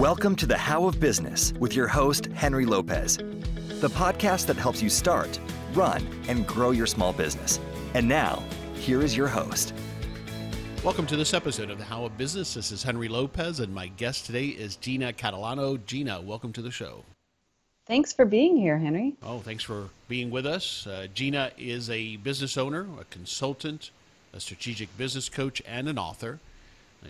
Welcome to the How of Business with your host, Henry Lopez, the podcast that helps you start, run, and grow your small business. And now, here is your host. Welcome to this episode of the How of Business. This is Henry Lopez, and my guest today is Gina Catalano. Gina, welcome to the show. Thanks for being here, Henry. Oh, thanks for being with us. Uh, Gina is a business owner, a consultant, a strategic business coach, and an author.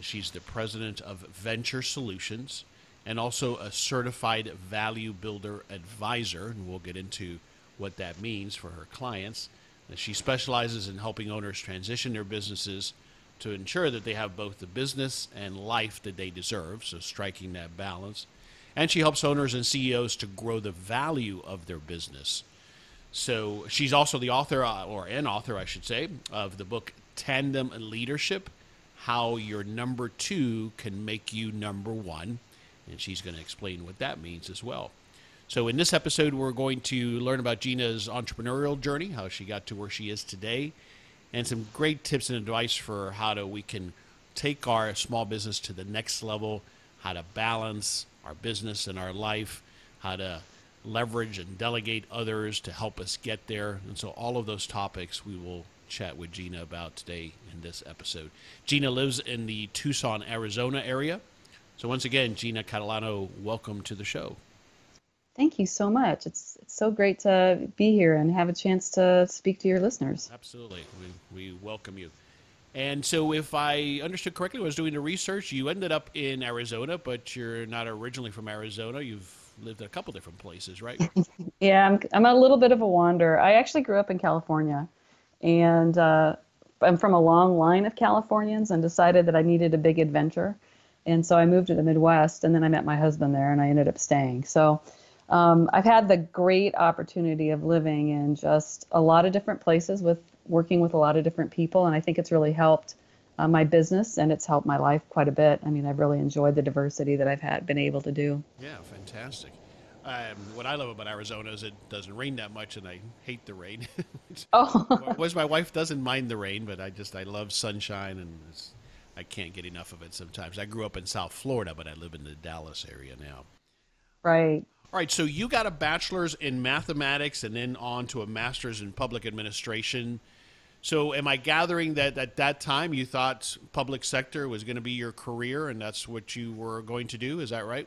She's the president of Venture Solutions and also a certified value builder advisor. And we'll get into what that means for her clients. She specializes in helping owners transition their businesses to ensure that they have both the business and life that they deserve, so striking that balance. And she helps owners and CEOs to grow the value of their business. So she's also the author, uh, or an author, I should say, of the book Tandem Leadership how your number two can make you number one. And she's going to explain what that means as well. So, in this episode, we're going to learn about Gina's entrepreneurial journey, how she got to where she is today, and some great tips and advice for how to, we can take our small business to the next level, how to balance our business and our life, how to leverage and delegate others to help us get there. And so, all of those topics we will chat with Gina about today in this episode. Gina lives in the Tucson, Arizona area. So once again, Gina Catalano, welcome to the show. Thank you so much. It's it's so great to be here and have a chance to speak to your listeners. Absolutely. We, we welcome you. And so, if I understood correctly, I was doing the research. You ended up in Arizona, but you're not originally from Arizona. You've lived in a couple different places, right? yeah, I'm, I'm a little bit of a wanderer. I actually grew up in California and uh, I'm from a long line of Californians and decided that I needed a big adventure. And so I moved to the Midwest, and then I met my husband there, and I ended up staying. So um, I've had the great opportunity of living in just a lot of different places with working with a lot of different people, and I think it's really helped uh, my business and it's helped my life quite a bit. I mean, I've really enjoyed the diversity that I've had been able to do. Yeah, fantastic. Um, what I love about Arizona is it doesn't rain that much, and I hate the rain. oh, whereas my wife doesn't mind the rain, but I just I love sunshine, and I can't get enough of it sometimes. I grew up in South Florida, but I live in the Dallas area now. Right. All right. So you got a bachelor's in mathematics, and then on to a master's in public administration. So, am I gathering that at that time you thought public sector was going to be your career, and that's what you were going to do? Is that right?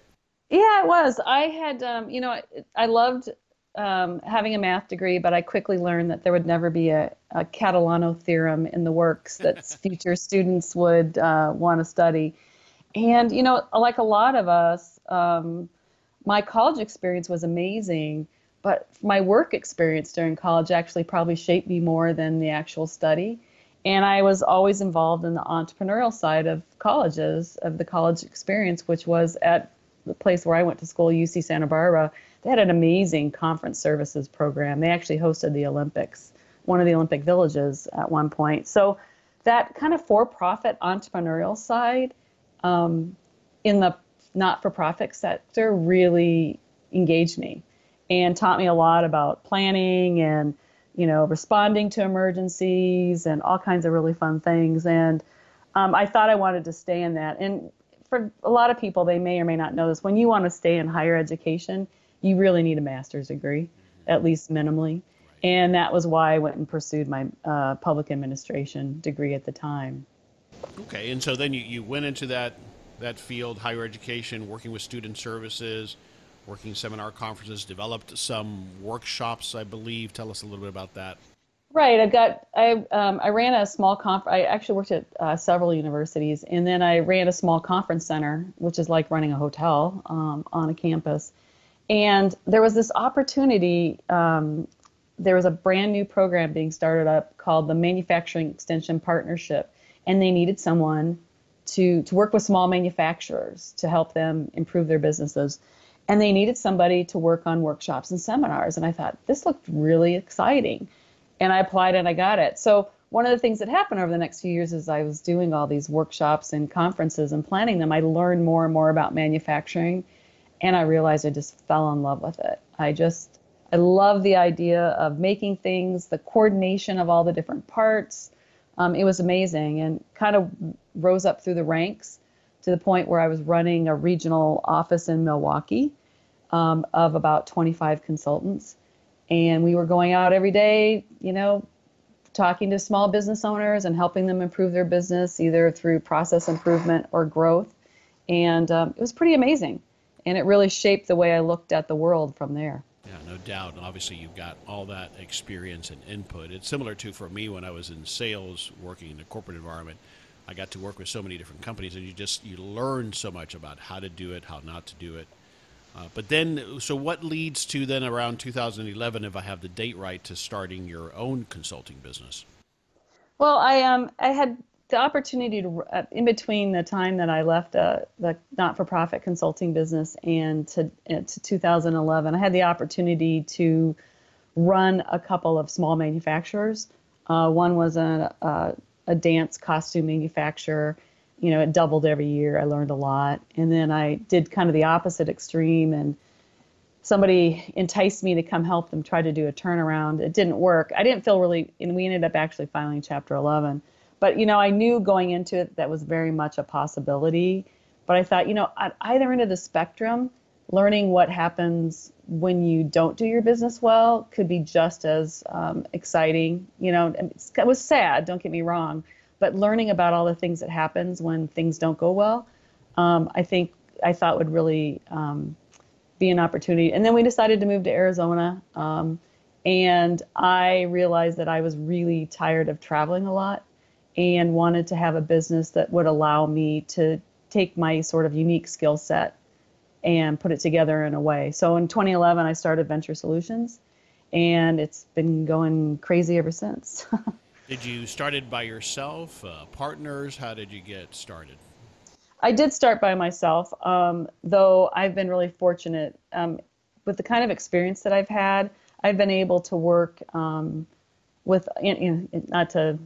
Yeah, it was. I had, um, you know, I loved um, having a math degree, but I quickly learned that there would never be a, a Catalano theorem in the works that future students would uh, want to study. And, you know, like a lot of us, um, my college experience was amazing, but my work experience during college actually probably shaped me more than the actual study. And I was always involved in the entrepreneurial side of colleges, of the college experience, which was at the place where I went to school, UC Santa Barbara, they had an amazing conference services program. They actually hosted the Olympics, one of the Olympic villages at one point. So that kind of for-profit entrepreneurial side um, in the not-for-profit sector really engaged me and taught me a lot about planning and you know responding to emergencies and all kinds of really fun things and um, I thought I wanted to stay in that. And for a lot of people, they may or may not know this. When you want to stay in higher education, you really need a master's degree, at least minimally. And that was why I went and pursued my uh, public administration degree at the time. Okay, and so then you, you went into that that field, higher education, working with student services, working seminar conferences, developed some workshops, I believe. Tell us a little bit about that. Right. I've got I um, I ran a small conf. I actually worked at uh, several universities, and then I ran a small conference center, which is like running a hotel um, on a campus. And there was this opportunity. Um, there was a brand new program being started up called the Manufacturing Extension Partnership, and they needed someone to to work with small manufacturers to help them improve their businesses. And they needed somebody to work on workshops and seminars. And I thought this looked really exciting and I applied and I got it. So one of the things that happened over the next few years is I was doing all these workshops and conferences and planning them. I learned more and more about manufacturing, and I realized I just fell in love with it. I just I love the idea of making things, the coordination of all the different parts. Um, it was amazing and kind of rose up through the ranks to the point where I was running a regional office in Milwaukee um, of about 25 consultants. And we were going out every day, you know, talking to small business owners and helping them improve their business either through process improvement or growth. And um, it was pretty amazing. And it really shaped the way I looked at the world from there. Yeah, no doubt. And obviously, you've got all that experience and input. It's similar to for me when I was in sales, working in the corporate environment. I got to work with so many different companies, and you just you learn so much about how to do it, how not to do it. Uh, but then, so what leads to then around 2011, if I have the date right, to starting your own consulting business? Well, I um I had the opportunity to uh, in between the time that I left uh, the not-for-profit consulting business and to, uh, to 2011, I had the opportunity to run a couple of small manufacturers. Uh, one was a, a, a dance costume manufacturer. You know, it doubled every year. I learned a lot, and then I did kind of the opposite extreme and somebody enticed me to come help them try to do a turnaround. It didn't work. I didn't feel really, and we ended up actually filing Chapter 11. But you know, I knew going into it that was very much a possibility. But I thought, you know, at either end of the spectrum, learning what happens when you don't do your business well could be just as um, exciting. You know, it was sad. Don't get me wrong, but learning about all the things that happens when things don't go well, um, I think I thought would really um, be an opportunity. And then we decided to move to Arizona. Um, and I realized that I was really tired of traveling a lot and wanted to have a business that would allow me to take my sort of unique skill set and put it together in a way. So in 2011, I started Venture Solutions, and it's been going crazy ever since. did you start it by yourself, uh, partners? How did you get started? I did start by myself, um, though I've been really fortunate um, with the kind of experience that I've had. I've been able to work um, with, you know, not to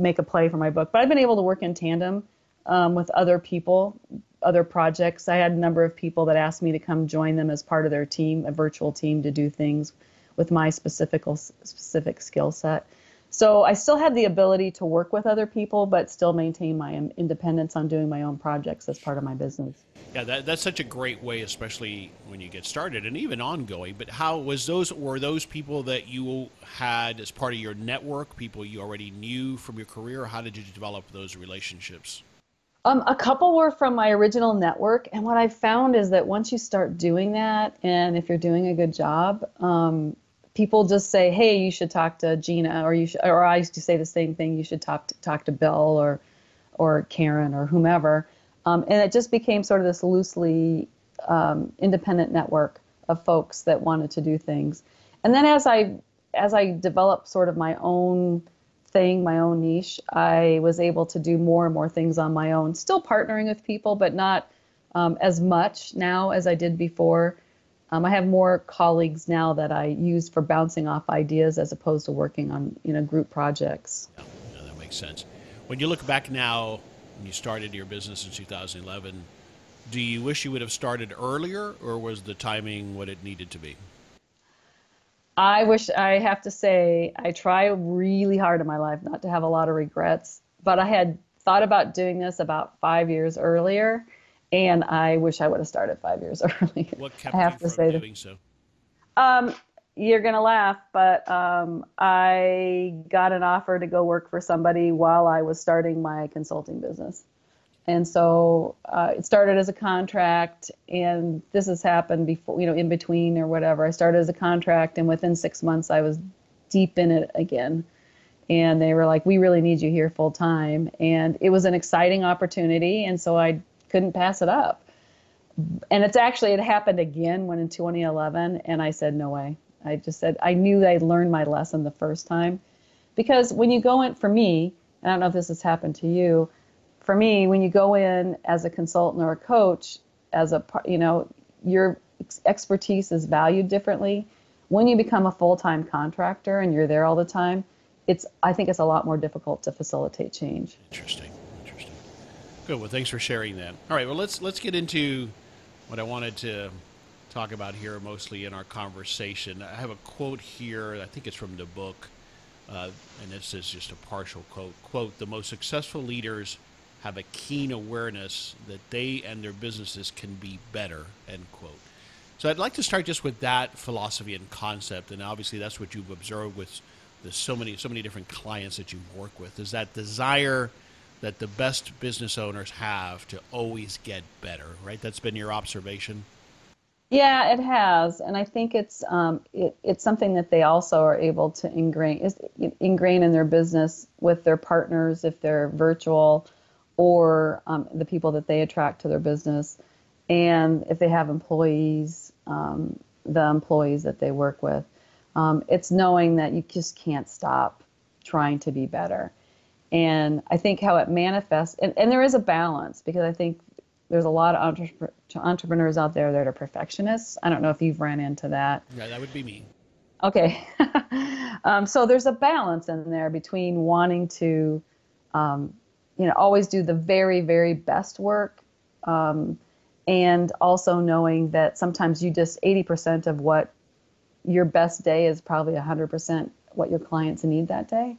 make a play for my book. But I've been able to work in tandem um, with other people, other projects. I had a number of people that asked me to come join them as part of their team, a virtual team, to do things with my specific specific skill set. So I still had the ability to work with other people, but still maintain my independence on doing my own projects as part of my business. Yeah, that, that's such a great way, especially when you get started and even ongoing. But how was those? Were those people that you had as part of your network, people you already knew from your career? how did you develop those relationships? Um, a couple were from my original network, and what I found is that once you start doing that, and if you're doing a good job, um, people just say, "Hey, you should talk to Gina," or you should, or I used to say the same thing. You should talk to, talk to Bill or or Karen or whomever, um, and it just became sort of this loosely um, independent network of folks that wanted to do things. And then as I as I developed sort of my own thing, my own niche, I was able to do more and more things on my own. Still partnering with people, but not um, as much now as I did before. Um, I have more colleagues now that I use for bouncing off ideas as opposed to working on you know group projects. Yeah, yeah, that makes sense. When you look back now, when you started your business in 2011, do you wish you would have started earlier, or was the timing what it needed to be? I wish I have to say I try really hard in my life not to have a lot of regrets, but I had thought about doing this about five years earlier and I wish I would have started five years earlier. What kept I have to say doing that, so? Um, you're gonna laugh, but um, I got an offer to go work for somebody while I was starting my consulting business, and so uh, it started as a contract. And this has happened before, you know, in between or whatever. I started as a contract, and within six months, I was deep in it again. And they were like, "We really need you here full time," and it was an exciting opportunity. And so I couldn't pass it up. And it's actually it happened again when in 2011, and I said no way. I just said I knew I learned my lesson the first time, because when you go in for me, I don't know if this has happened to you. For me, when you go in as a consultant or a coach, as a you know your expertise is valued differently. When you become a full-time contractor and you're there all the time, it's I think it's a lot more difficult to facilitate change. Interesting. Good. Well, thanks for sharing that. All right. Well, let's let's get into what I wanted to talk about here, mostly in our conversation. I have a quote here. I think it's from the book, uh, and this is just a partial quote. "Quote: The most successful leaders have a keen awareness that they and their businesses can be better, end quote. So I'd like to start just with that philosophy and concept, and obviously that's what you've observed with the so many so many different clients that you work with. Is that desire that the best business owners have to always get better, right? That's been your observation. Yeah, it has, and I think it's um, it, it's something that they also are able to ingrain ingrain in their business with their partners if they're virtual, or um, the people that they attract to their business, and if they have employees um, the employees that they work with. Um, it's knowing that you just can't stop trying to be better. And I think how it manifests, and, and there is a balance because I think there's a lot of entre- entrepreneurs out there that are perfectionists. I don't know if you've ran into that. Yeah, that would be me. Okay. um, so there's a balance in there between wanting to, um, you know, always do the very, very best work. Um, and also knowing that sometimes you just 80% of what your best day is probably 100% what your clients need that day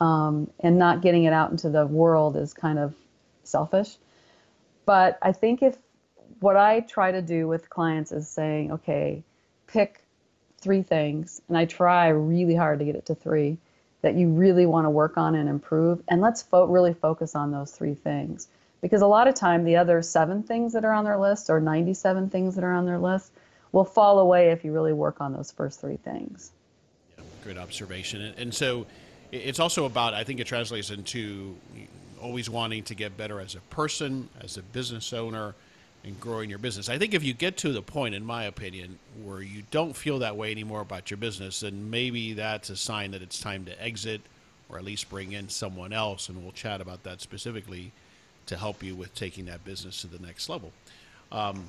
um, and not getting it out into the world is kind of selfish. But i think if what i try to do with clients is saying okay pick three things. And i try really hard to get it to three that you really want to work on and improve. And let's fo- really focus on those three things. Because a lot of time the other seven things that are on their list or 97 things that are on their list will fall away if you really work on those first three things. Yeah, great observation. And, and so it's also about i think it translates into always wanting to get better as a person as a business owner and growing your business i think if you get to the point in my opinion where you don't feel that way anymore about your business then maybe that's a sign that it's time to exit or at least bring in someone else and we'll chat about that specifically to help you with taking that business to the next level. Um,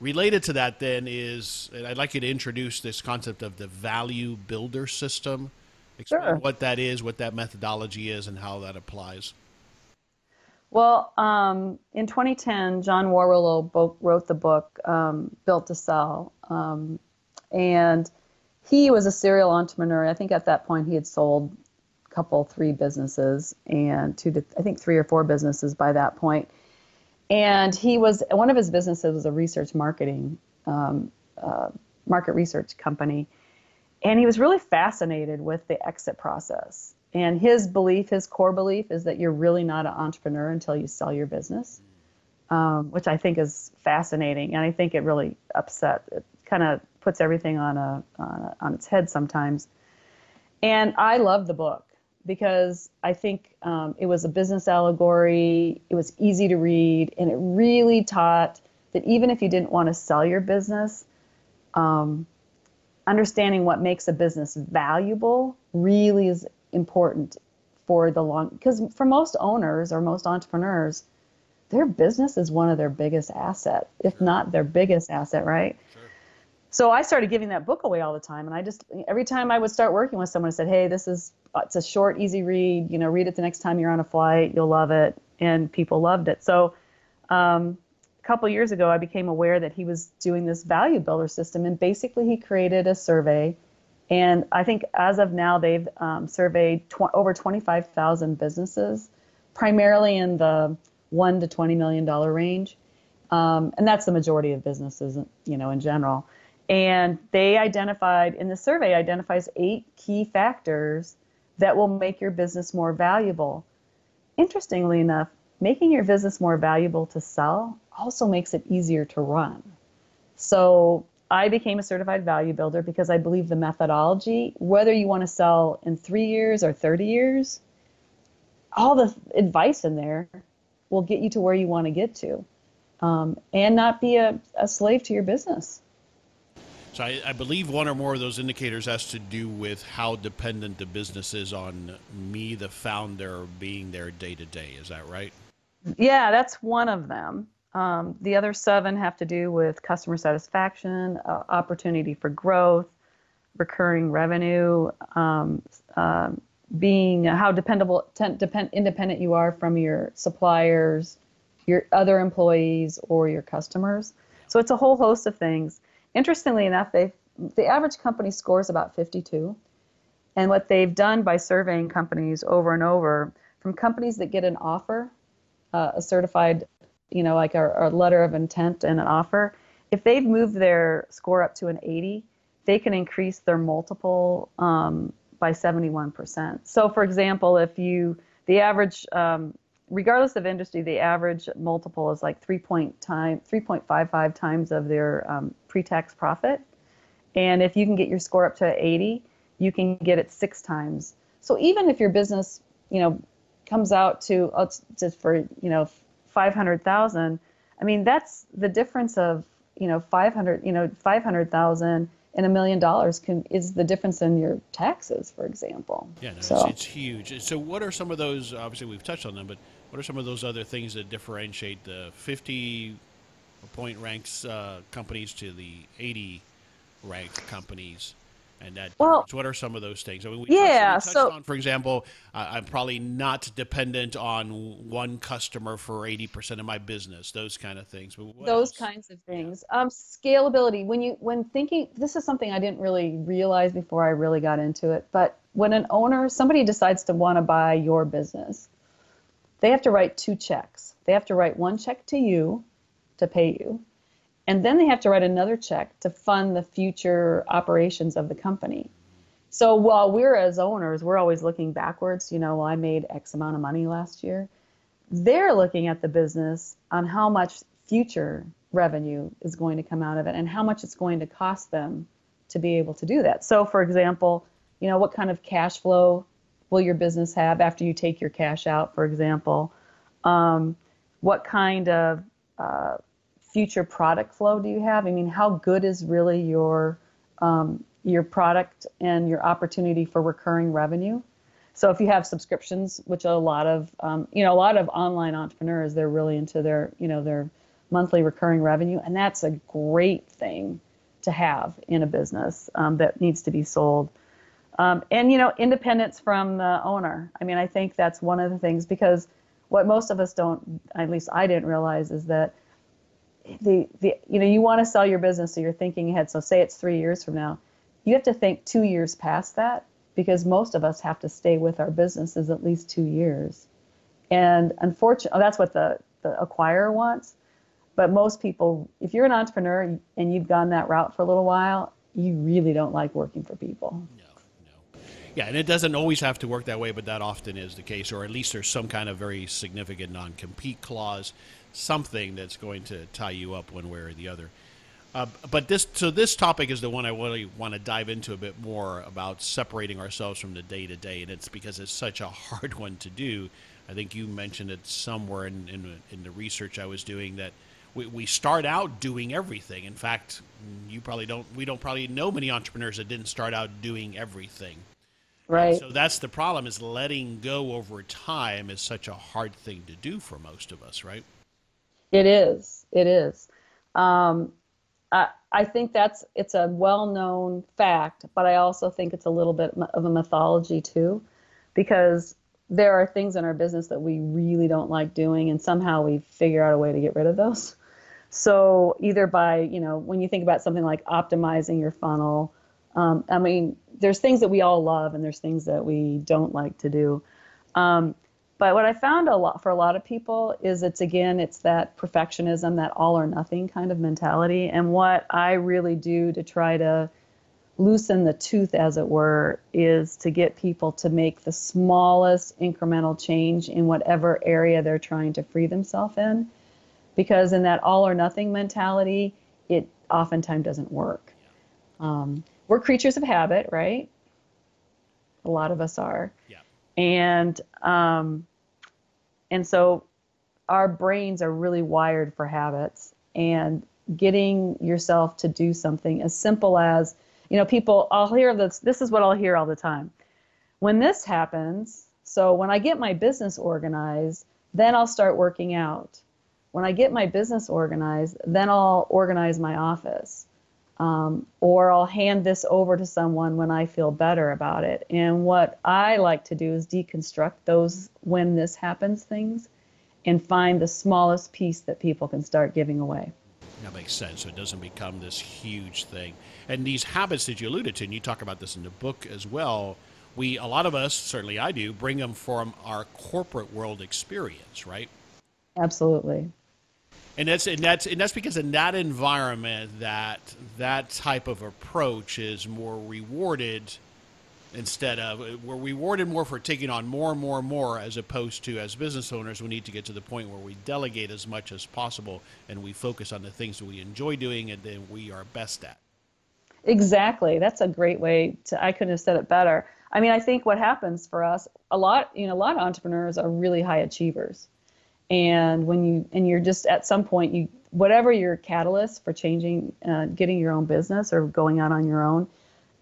related to that, then, is I'd like you to introduce this concept of the value builder system. Explain sure. what that is, what that methodology is, and how that applies. Well, um, in 2010, John Warrillow wrote the book um, Built to Sell. Um, and he was a serial entrepreneur. I think at that point he had sold a couple, three businesses, and two to I think three or four businesses by that point. And he was one of his businesses was a research marketing um, uh, market research company, and he was really fascinated with the exit process. And his belief, his core belief, is that you're really not an entrepreneur until you sell your business, um, which I think is fascinating, and I think it really upset. It kind of puts everything on a, on a on its head sometimes. And I love the book because I think um, it was a business allegory. It was easy to read, and it really taught that even if you didn't want to sell your business, um, understanding what makes a business valuable really is important for the long. Because for most owners or most entrepreneurs, their business is one of their biggest asset, if not their biggest asset, right? Sure. So I started giving that book away all the time, and I just every time I would start working with someone, I said, "Hey, this is it's a short, easy read. You know, read it the next time you're on a flight. You'll love it." And people loved it. So um, couple years ago, I became aware that he was doing this value builder system, and basically he created a survey. And I think as of now, they've um, surveyed tw- over 25,000 businesses, primarily in the one to 20 million dollar range, um, and that's the majority of businesses, you know, in general. And they identified in the survey identifies eight key factors that will make your business more valuable. Interestingly enough, making your business more valuable to sell also makes it easier to run. So I became a certified value builder because I believe the methodology, whether you want to sell in three years or 30 years, all the advice in there will get you to where you want to get to um, and not be a, a slave to your business. So I, I, believe one or more of those indicators has to do with how dependent the business is on me, the founder, being there day to day. Is that right? Yeah, that's one of them. Um, the other seven have to do with customer satisfaction, uh, opportunity for growth, recurring revenue, um, uh, being how dependable, depend, independent you are from your suppliers, your other employees, or your customers. So it's a whole host of things interestingly enough, they the average company scores about 52. And what they've done by surveying companies over and over, from companies that get an offer uh, a certified, you know, like a, a letter of intent and an offer, if they've moved their score up to an 80, they can increase their multiple um, by 71%. So, for example, if you, the average, um, regardless of industry, the average multiple is like 3 point time, 3.55 times of their um, pre-tax profit. And if you can get your score up to 80, you can get it six times. So even if your business, you know, comes out to uh, just for you know 500,000, I mean that's the difference of you know 500, you know 500,000 and a million dollars can is the difference in your taxes, for example. Yeah, no, so. it's, it's, huge. So, what are some of those? Obviously, we've touched on them, but what are some of those other things that differentiate the 50 point ranks uh, companies to the 80 ranked companies? And that well, what are some of those things? I mean, we yeah. Touched, we so, on, for example, uh, I'm probably not dependent on one customer for 80% of my business. Those kind of things. Those else? kinds of things. Yeah. Um, scalability. When you when thinking, this is something I didn't really realize before I really got into it. But when an owner, somebody decides to want to buy your business, they have to write two checks. They have to write one check to you to pay you and then they have to write another check to fund the future operations of the company. So while we're as owners, we're always looking backwards, you know, well, I made X amount of money last year. They're looking at the business on how much future revenue is going to come out of it and how much it's going to cost them to be able to do that. So, for example, you know, what kind of cash flow will your business have after you take your cash out, for example? Um, what kind of uh, future product flow do you have? I mean, how good is really your um, your product and your opportunity for recurring revenue? So if you have subscriptions, which a lot of um, you know a lot of online entrepreneurs they're really into their you know their monthly recurring revenue, and that's a great thing to have in a business um, that needs to be sold. Um, and you know independence from the owner. I mean, I think that's one of the things because what most of us don't, at least I didn't realize, is that the, the you know you want to sell your business so you're thinking ahead. So say it's three years from now you have to think two years past that because most of us have to stay with our businesses at least two years. And unfortunately oh, that's what the, the acquirer wants. But most people if you're an entrepreneur and you've gone that route for a little while you really don't like working for people. No no. Yeah and it doesn't always have to work that way but that often is the case or at least there's some kind of very significant non-compete clause something that's going to tie you up one way or the other. Uh, but this, so this topic is the one I really want to dive into a bit more about separating ourselves from the day to day, and it's because it's such a hard one to do. I think you mentioned it somewhere in, in, in the research I was doing that we, we start out doing everything. In fact, you probably don't. We don't probably know many entrepreneurs that didn't start out doing everything. Right. And so that's the problem. Is letting go over time is such a hard thing to do for most of us, right? It is. It is. Um, I, I think that's it's a well-known fact, but I also think it's a little bit of a mythology too, because there are things in our business that we really don't like doing, and somehow we figure out a way to get rid of those. So either by you know when you think about something like optimizing your funnel, um, I mean there's things that we all love and there's things that we don't like to do. Um, but what I found a lot for a lot of people is it's again it's that perfectionism, that all or nothing kind of mentality. And what I really do to try to loosen the tooth, as it were, is to get people to make the smallest incremental change in whatever area they're trying to free themselves in. Because in that all or nothing mentality, it oftentimes doesn't work. Um, we're creatures of habit, right? A lot of us are. Yeah and um, and so our brains are really wired for habits and getting yourself to do something as simple as you know people i'll hear this this is what i'll hear all the time. When this happens so when i get my business organized then i'll start working out. When i get my business organized then i'll organize my office um, or I'll hand this over to someone when I feel better about it. And what I like to do is deconstruct those when this happens things and find the smallest piece that people can start giving away. That makes sense. So it doesn't become this huge thing. And these habits that you alluded to, and you talk about this in the book as well, we, a lot of us, certainly I do, bring them from our corporate world experience, right? Absolutely. And that's and that's and that's because in that environment that that type of approach is more rewarded instead of we're rewarded more for taking on more and more and more as opposed to as business owners we need to get to the point where we delegate as much as possible and we focus on the things that we enjoy doing and then we are best at. Exactly. That's a great way to i couldn't have said it better. I mean i think what happens for us a lot you know a lot of entrepreneurs are really high achievers and when you and you're just at some point you whatever your catalyst for changing uh, getting your own business or going out on your own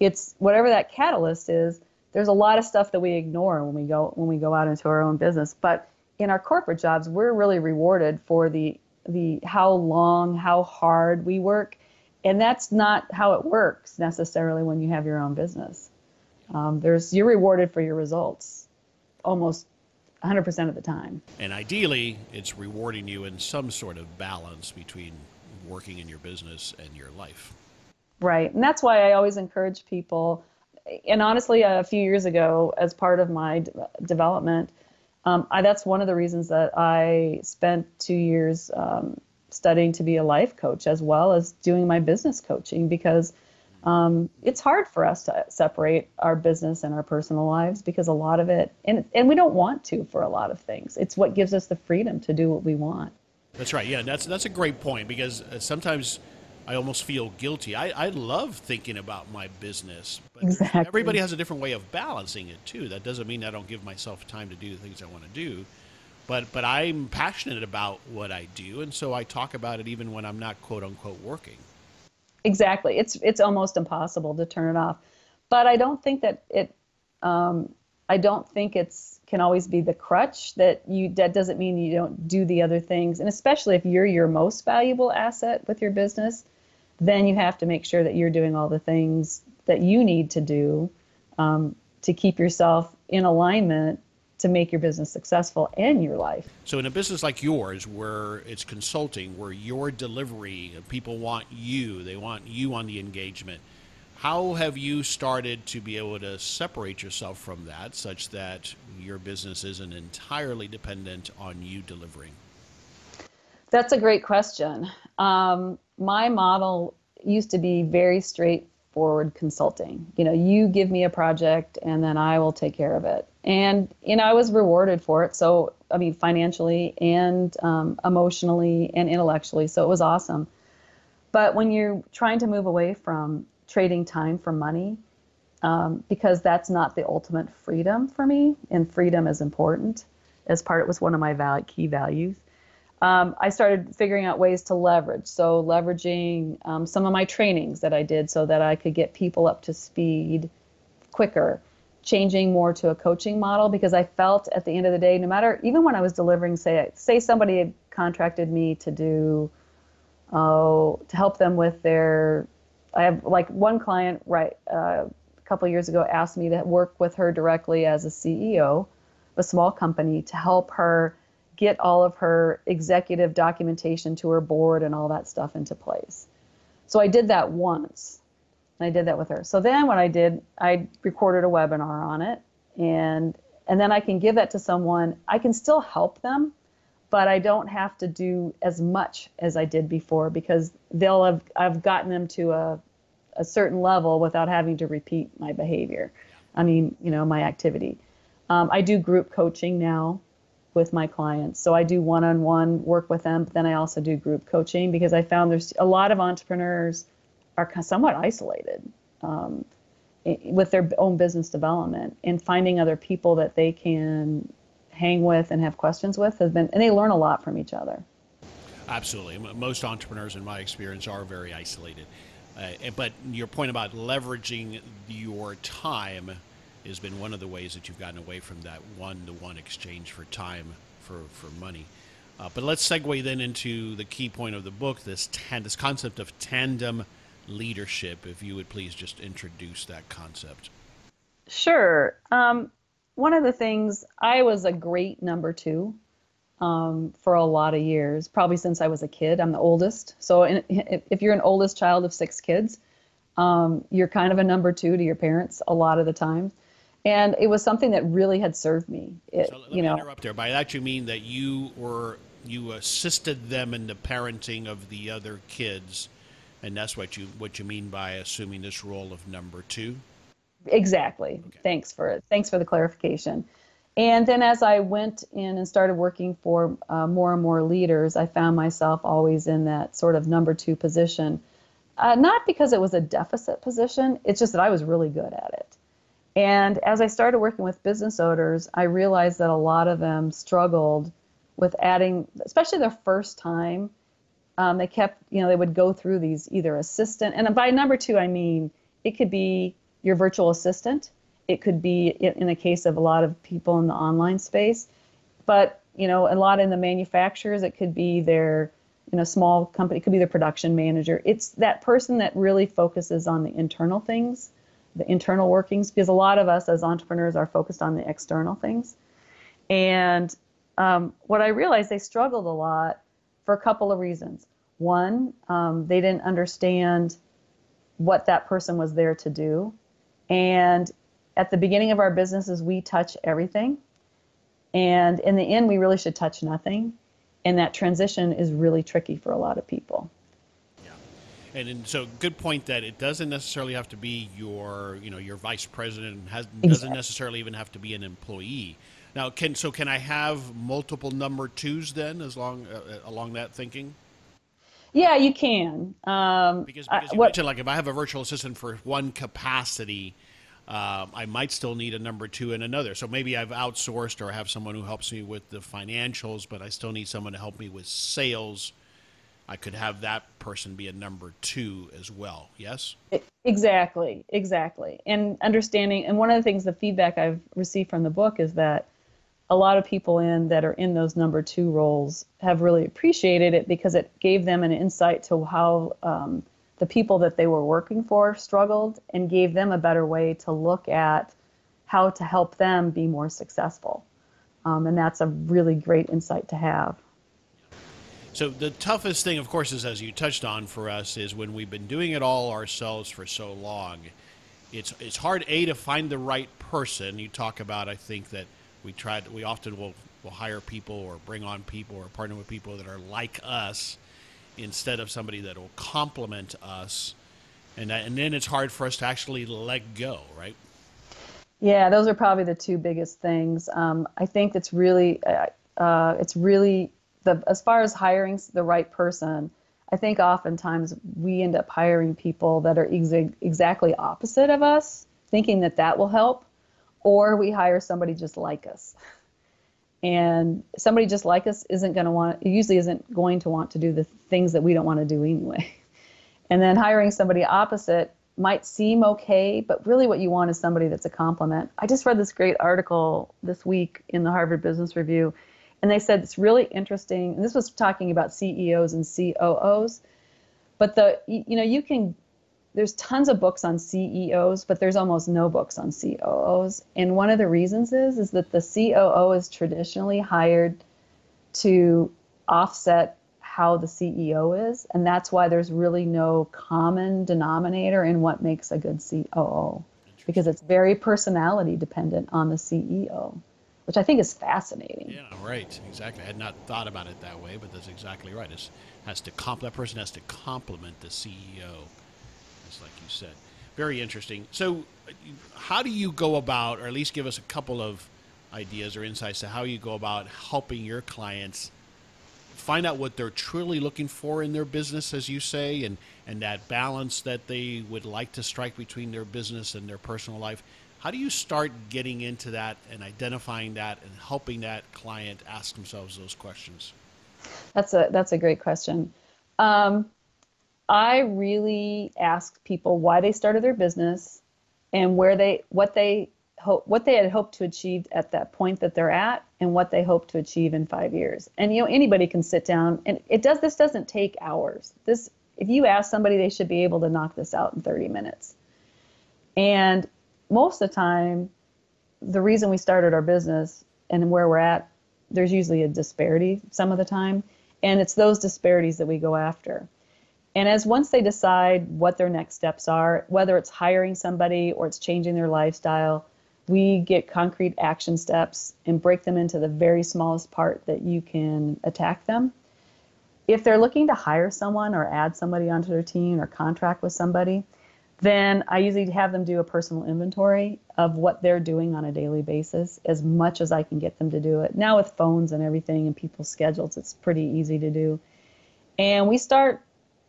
it's whatever that catalyst is there's a lot of stuff that we ignore when we go when we go out into our own business. But in our corporate jobs we're really rewarded for the the how long how hard we work. And that's not how it works necessarily when you have your own business. Um, there's you're rewarded for your results almost 100% of the time and ideally it's rewarding you in some sort of balance between working in your business and your life Right. And that's why I always encourage people. And honestly, a few years ago, as part of my d- development, um, I, that's one of the reasons that I spent two years um, studying to be a life coach as well as doing my business coaching because um, it's hard for us to separate our business and our personal lives because a lot of it, and, and we don't want to for a lot of things. It's what gives us the freedom to do what we want. That's right. Yeah, that's that's a great point because uh, sometimes I almost feel guilty. I, I love thinking about my business, but exactly. everybody has a different way of balancing it too. That doesn't mean I don't give myself time to do the things I want to do, but but I'm passionate about what I do, and so I talk about it even when I'm not quote unquote working. Exactly. It's it's almost impossible to turn it off, but I don't think that it. Um, I don't think it's can always be the crutch that you that doesn't mean you don't do the other things and especially if you're your most valuable asset with your business then you have to make sure that you're doing all the things that you need to do um, to keep yourself in alignment to make your business successful and your life. So, in a business like yours, where it's consulting, where your delivery, people want you, they want you on the engagement. How have you started to be able to separate yourself from that such that your business isn't entirely dependent on you delivering? That's a great question. Um, my model used to be very straightforward consulting. You know, you give me a project and then I will take care of it. And, you know, I was rewarded for it. So, I mean, financially and um, emotionally and intellectually. So it was awesome. But when you're trying to move away from trading time for money, um, because that's not the ultimate freedom for me, and freedom is important as part, it was one of my key values um, I started figuring out ways to leverage. So, leveraging um, some of my trainings that I did so that I could get people up to speed quicker, changing more to a coaching model because I felt at the end of the day, no matter, even when I was delivering, say, say somebody had contracted me to do, oh, to help them with their, I have like one client, right, uh, a couple years ago asked me to work with her directly as a CEO of a small company to help her get all of her executive documentation to her board and all that stuff into place. So I did that once. I did that with her. So then what I did, I recorded a webinar on it and and then I can give that to someone. I can still help them, but I don't have to do as much as I did before because they'll have I've gotten them to a a certain level without having to repeat my behavior. I mean, you know, my activity. Um, I do group coaching now with my clients. So I do one-on-one work with them, but then I also do group coaching because I found there's a lot of entrepreneurs are somewhat isolated um, with their own business development and finding other people that they can hang with and have questions with has been, and they learn a lot from each other. Absolutely. Most entrepreneurs, in my experience, are very isolated. Uh, but your point about leveraging your time has been one of the ways that you've gotten away from that one-to-one exchange for time for, for money. Uh, but let's segue then into the key point of the book, this tan- this concept of tandem leadership. If you would please just introduce that concept. Sure. Um, one of the things I was a great number two um, for a lot of years, probably since I was a kid. I'm the oldest, so in, if you're an oldest child of six kids, um, you're kind of a number two to your parents a lot of the time and it was something that really had served me. It, so let you me know, interrupt there. By that you mean that you were you assisted them in the parenting of the other kids, and that's what you what you mean by assuming this role of number two. Exactly. Okay. Thanks for it. thanks for the clarification. And then as I went in and started working for uh, more and more leaders, I found myself always in that sort of number two position. Uh, not because it was a deficit position, it's just that I was really good at it. And as I started working with business owners, I realized that a lot of them struggled with adding, especially their first time. Um, they kept, you know, they would go through these either assistant, and by number two, I mean it could be your virtual assistant, it could be in the case of a lot of people in the online space, but you know, a lot in the manufacturers, it could be their, you know, small company, it could be their production manager. It's that person that really focuses on the internal things, the internal workings, because a lot of us as entrepreneurs are focused on the external things. And um, what I realized they struggled a lot for a couple of reasons. One, um, they didn't understand what that person was there to do. And at the beginning of our businesses, we touch everything. And in the end, we really should touch nothing. And that transition is really tricky for a lot of people. Yeah. And, and so, good point that it doesn't necessarily have to be your, you know, your vice president. Has, exactly. Doesn't necessarily even have to be an employee. Now, can so can I have multiple number twos then, as long uh, uh along that thinking? Yeah, you can. Um, because, because you what, mentioned like if I have a virtual assistant for one capacity, uh, I might still need a number two in another. So maybe I've outsourced or have someone who helps me with the financials, but I still need someone to help me with sales. I could have that person be a number two as well. Yes? Exactly, exactly. And understanding, and one of the things, the feedback I've received from the book is that a lot of people in that are in those number two roles have really appreciated it because it gave them an insight to how um, the people that they were working for struggled and gave them a better way to look at how to help them be more successful. Um, and that's a really great insight to have. So the toughest thing, of course, is as you touched on for us, is when we've been doing it all ourselves for so long. It's it's hard a to find the right person. You talk about, I think that we try. We often will will hire people or bring on people or partner with people that are like us instead of somebody that will complement us. And, and then it's hard for us to actually let go, right? Yeah, those are probably the two biggest things. Um, I think it's really, uh, uh, it's really the as far as hiring the right person. I think oftentimes we end up hiring people that are exa- exactly opposite of us, thinking that that will help, or we hire somebody just like us. And somebody just like us isn't going to want usually isn't going to want to do the things that we don't want to do anyway. And then hiring somebody opposite might seem okay but really what you want is somebody that's a complement i just read this great article this week in the harvard business review and they said it's really interesting and this was talking about ceos and coos but the you know you can there's tons of books on CEOs, but there's almost no books on COOs. And one of the reasons is is that the COO is traditionally hired to offset how the CEO is, and that's why there's really no common denominator in what makes a good COO because it's very personality dependent on the CEO, which I think is fascinating. Yeah, right. Exactly. I had not thought about it that way, but that's exactly right. It has to comp that person has to complement the CEO like you said. Very interesting. So, how do you go about, or at least give us a couple of ideas or insights to how you go about helping your clients find out what they're truly looking for in their business, as you say, and, and that balance that they would like to strike between their business and their personal life? How do you start getting into that and identifying that and helping that client ask themselves those questions? That's a that's a great question. Um, I really ask people why they started their business and where they what they hope what they had hoped to achieve at that point that they're at and what they hope to achieve in 5 years. And you know anybody can sit down and it does this doesn't take hours. This if you ask somebody they should be able to knock this out in 30 minutes. And most of the time the reason we started our business and where we're at there's usually a disparity some of the time and it's those disparities that we go after. And as once they decide what their next steps are, whether it's hiring somebody or it's changing their lifestyle, we get concrete action steps and break them into the very smallest part that you can attack them. If they're looking to hire someone or add somebody onto their team or contract with somebody, then I usually have them do a personal inventory of what they're doing on a daily basis as much as I can get them to do it. Now, with phones and everything and people's schedules, it's pretty easy to do. And we start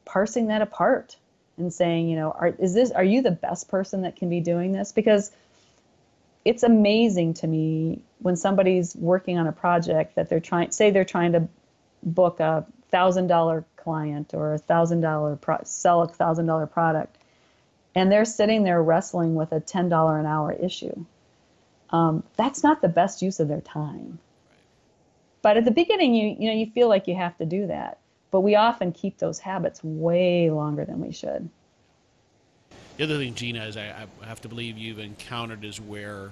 parsing that apart and saying, you know, are, is this, are you the best person that can be doing this? Because it's amazing to me when somebody's working on a project that they're trying, say they're trying to book a thousand dollar client or a thousand dollar sell a thousand dollar product and they're sitting there wrestling with a $10 an hour issue. Um, that's not the best use of their time. But at the beginning, you you know you feel like you have to do that, but we often keep those habits way longer than we should. The other thing, Gina, is I, I have to believe you've encountered is where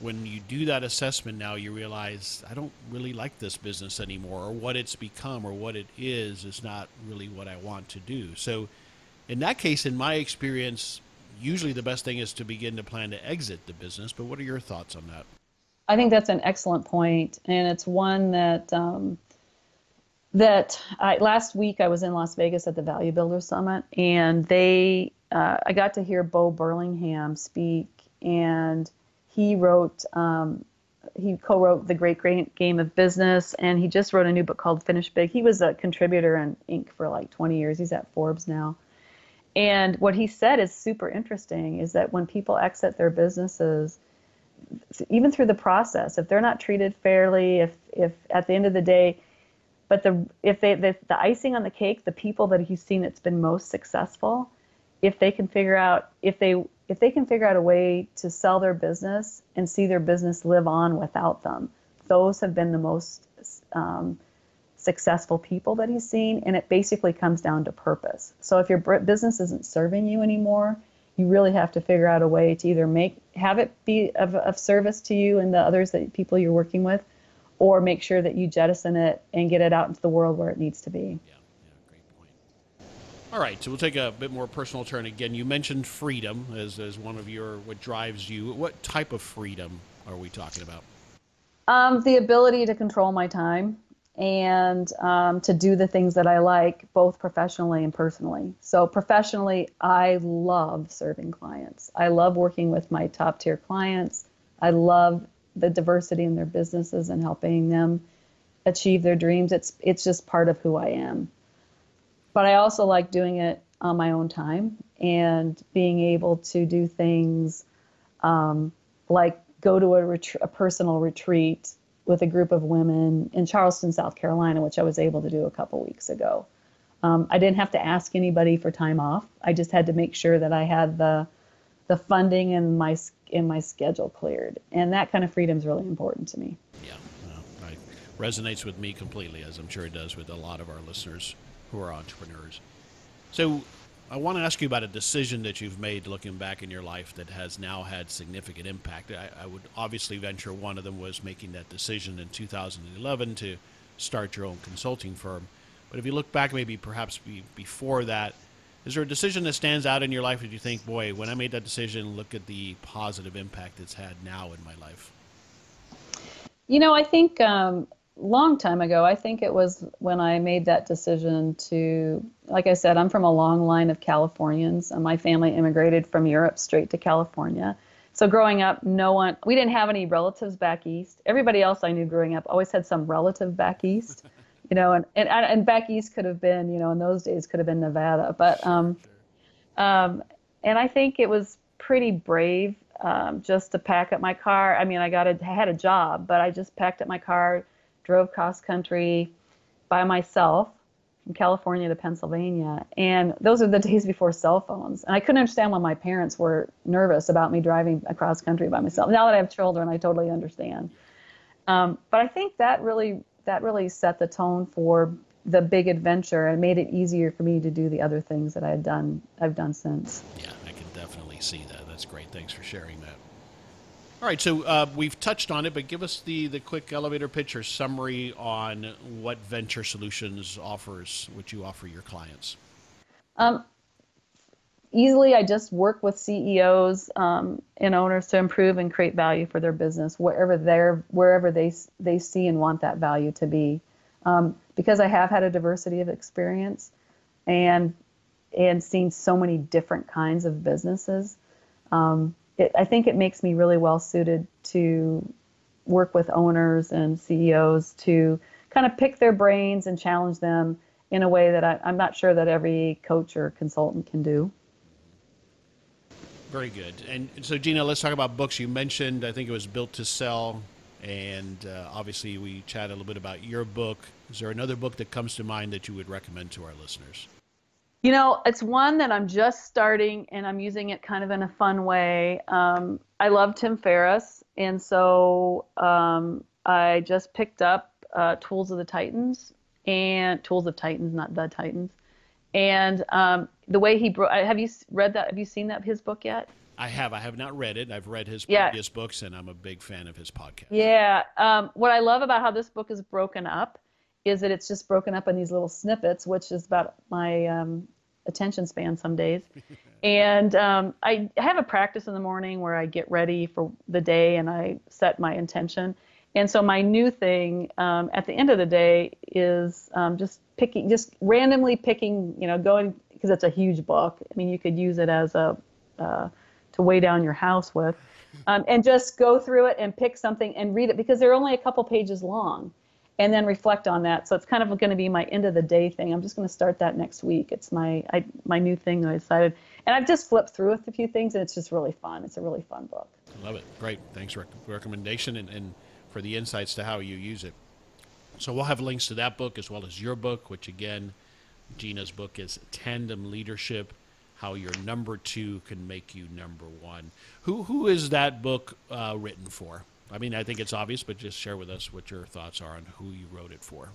when you do that assessment now, you realize I don't really like this business anymore, or what it's become, or what it is, is not really what I want to do. So in that case, in my experience, usually the best thing is to begin to plan to exit the business. But what are your thoughts on that? I think that's an excellent point, and it's one that um, that I, last week I was in Las Vegas at the Value Builder Summit, and they uh, I got to hear Bo Burlingham speak, and he wrote um, he co-wrote the Great Great Game of Business, and he just wrote a new book called Finish Big. He was a contributor in Inc. for like 20 years. He's at Forbes now. And what he said is super interesting is that when people exit their businesses, even through the process, if they're not treated fairly, if if at the end of the day, but the if they the, the icing on the cake, the people that he's seen that's been most successful, if they can figure out if they if they can figure out a way to sell their business and see their business live on without them, those have been the most um, successful people that he's seen, and it basically comes down to purpose. So if your business isn't serving you anymore, you really have to figure out a way to either make have it be of, of service to you and the others that people you're working with, or make sure that you jettison it and get it out into the world where it needs to be. Yeah, yeah, great point. All right, so we'll take a bit more personal turn again. You mentioned freedom as, as one of your what drives you. What type of freedom are we talking about? Um, the ability to control my time and um, to do the things that I like, both professionally and personally. So, professionally, I love serving clients. I love working with my top tier clients. I love the diversity in their businesses and helping them achieve their dreams. It's it's just part of who I am. But I also like doing it on my own time and being able to do things um, like go to a, ret- a personal retreat with a group of women in Charleston, South Carolina, which I was able to do a couple weeks ago. Um, I didn't have to ask anybody for time off. I just had to make sure that I had the the funding and my in my schedule cleared, and that kind of freedom is really important to me. Yeah, it resonates with me completely, as I'm sure it does with a lot of our listeners who are entrepreneurs. So, I want to ask you about a decision that you've made looking back in your life that has now had significant impact. I, I, would obviously venture one of them was making that decision in 2011 to start your own consulting firm. But if you look back, maybe perhaps be, before that, is there a decision that stands out in your life that you think, boy, when I made that decision, look at the positive impact it's had now in my life? You know, I think um, long time ago. I think it was when I made that decision to, like I said, I'm from a long line of Californians. My family immigrated from Europe straight to California. So growing up, no one, we didn't have any relatives back east. Everybody else I knew growing up always had some relative back east, you know, and, and, and back east could have been, you know, in those days could have been Nevada. But, um, um, and I think it was pretty brave um, just to pack up my car. I mean, I got a, I had a job, but I just packed up my car, drove cross country by myself from California to Pennsylvania. And those are the days before cell phones. And I couldn't understand why my parents were nervous about me driving across country by myself. Now that I have children, I totally understand. Um, but I think that really that really set the tone for the big adventure and made it easier for me to do the other things that I had done I've done since. Yeah, I can definitely see that. That's great. Thanks for sharing that. All right, so uh, we've touched on it, but give us the, the quick elevator pitch or summary on what Venture Solutions offers, what you offer your clients. Um, easily I just work with CEOs um, and owners to improve and create value for their business wherever they're wherever they they see and want that value to be. Um, because I have had a diversity of experience and and seen so many different kinds of businesses, um, it, I think it makes me really well suited to work with owners and CEOs to kind of pick their brains and challenge them in a way that I, I'm not sure that every coach or consultant can do. Very good. And so, Gina, let's talk about books. You mentioned, I think it was Built to Sell, and uh, obviously we chatted a little bit about your book. Is there another book that comes to mind that you would recommend to our listeners? You know, it's one that I'm just starting and I'm using it kind of in a fun way. Um, I love Tim Ferriss, and so um, I just picked up uh, Tools of the Titans and Tools of Titans, not the Titans. And um, the way he brought, have you read that? Have you seen that his book yet? I have. I have not read it. I've read his yeah. previous books, and I'm a big fan of his podcast. Yeah. Um, what I love about how this book is broken up is that it's just broken up in these little snippets, which is about my um, attention span some days. and um, I have a practice in the morning where I get ready for the day and I set my intention. And so my new thing um, at the end of the day is um, just picking, just randomly picking, you know, going because it's a huge book. I mean, you could use it as a uh, to weigh down your house with, um, and just go through it and pick something and read it because they're only a couple pages long, and then reflect on that. So it's kind of going to be my end of the day thing. I'm just going to start that next week. It's my I, my new thing that I decided, and I've just flipped through with a few things, and it's just really fun. It's a really fun book. I love it. Great. Thanks for recommendation and. and for the insights to how you use it. So we'll have links to that book as well as your book, which again, Gina's book is Tandem Leadership: How Your Number Two Can Make You Number One. Who who is that book uh, written for? I mean, I think it's obvious, but just share with us what your thoughts are on who you wrote it for.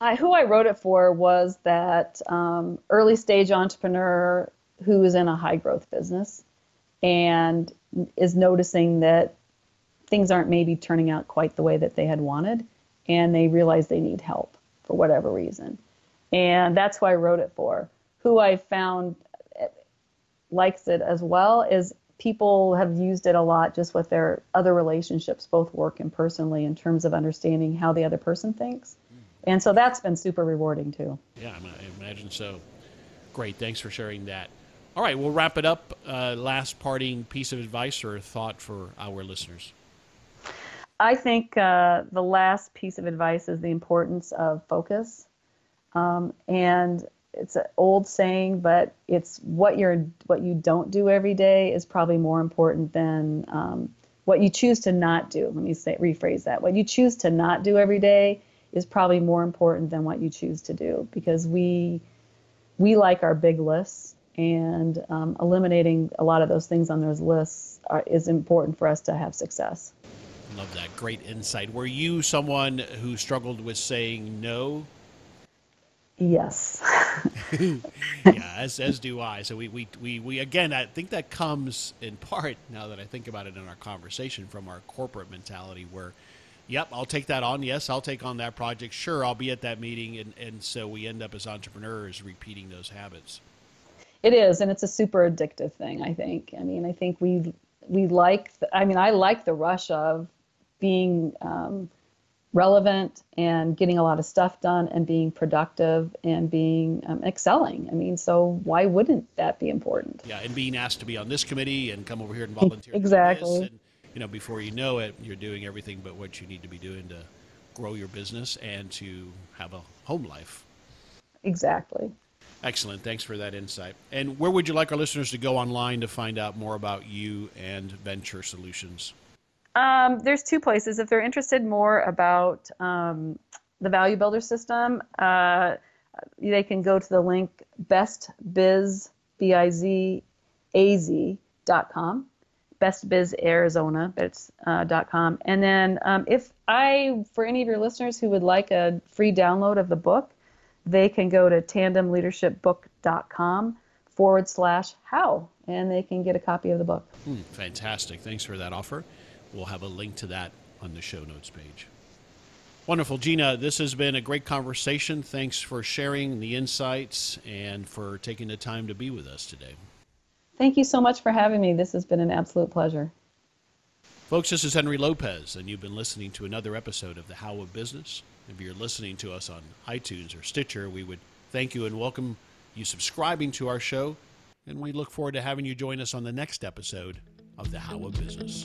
I, who I wrote it for was that um, early stage entrepreneur who is in a high growth business and is noticing that things aren't maybe turning out quite the way that they had wanted, and they realize they need help for whatever reason. And that's who I wrote it for. Who I found likes it as well is people have used it a lot just with their other relationships, both work and personally, in terms of understanding how the other person thinks. And so that's been super rewarding too. Yeah, I imagine so. Great. Thanks for sharing that. All right, we'll wrap it up. Uh, last parting piece of advice or thought for our listeners. I think uh, the last piece of advice is the importance of focus. Um, and it's an old saying, but it's what you're what you don't do every day is probably more important than um, what you choose to not do. Let me say rephrase that. What you choose to not do every day is probably more important than what you choose to do because we we like our big lists and um, eliminating a lot of those things on those lists are, is important for us to have success. Love that. Great insight. Were you someone who struggled with saying no? Yes. yeah, as, as do I. So we, we, we, we, again, I think that comes in part, now that I think about it in our conversation, from our corporate mentality where, yep, I'll take that on. Yes, I'll take on that project. Sure, I'll be at that meeting. And, and so we end up as entrepreneurs repeating those habits. It is. And it's a super addictive thing, I think. I mean, I think we, we like, the, I mean, I like the rush of being um, relevant and getting a lot of stuff done and being productive and being um, excelling. I mean, so why wouldn't that be important? Yeah, and being asked to be on this committee and come over here and volunteer. exactly. And, you know, before you know it, you're doing everything but what you need to be doing to grow your business and to have a home life. Exactly. Excellent. Thanks for that insight. And where would you like our listeners to go online to find out more about you and Venture Solutions? Um, there's two places. If they're interested more about um, the Value Builder system, uh, they can go to the link bestbiz, B-I-Z, dot com, bestbiz Arizona, it's uh, com. And then um, if I, for any of your listeners who would like a free download of the book, they can go to tandemleadershipbook.com forward slash how, and they can get a copy of the book. Hmm, fantastic. Thanks for that offer. We'll have a link to that on the show notes page. Wonderful. Gina, this has been a great conversation. Thanks for sharing the insights and for taking the time to be with us today. Thank you so much for having me. This has been an absolute pleasure. Folks, this is Henry Lopez, and you've been listening to another episode of The How of Business. If you're listening to us on iTunes or Stitcher, we would thank you and welcome you subscribing to our show. And we look forward to having you join us on the next episode of The How of Business.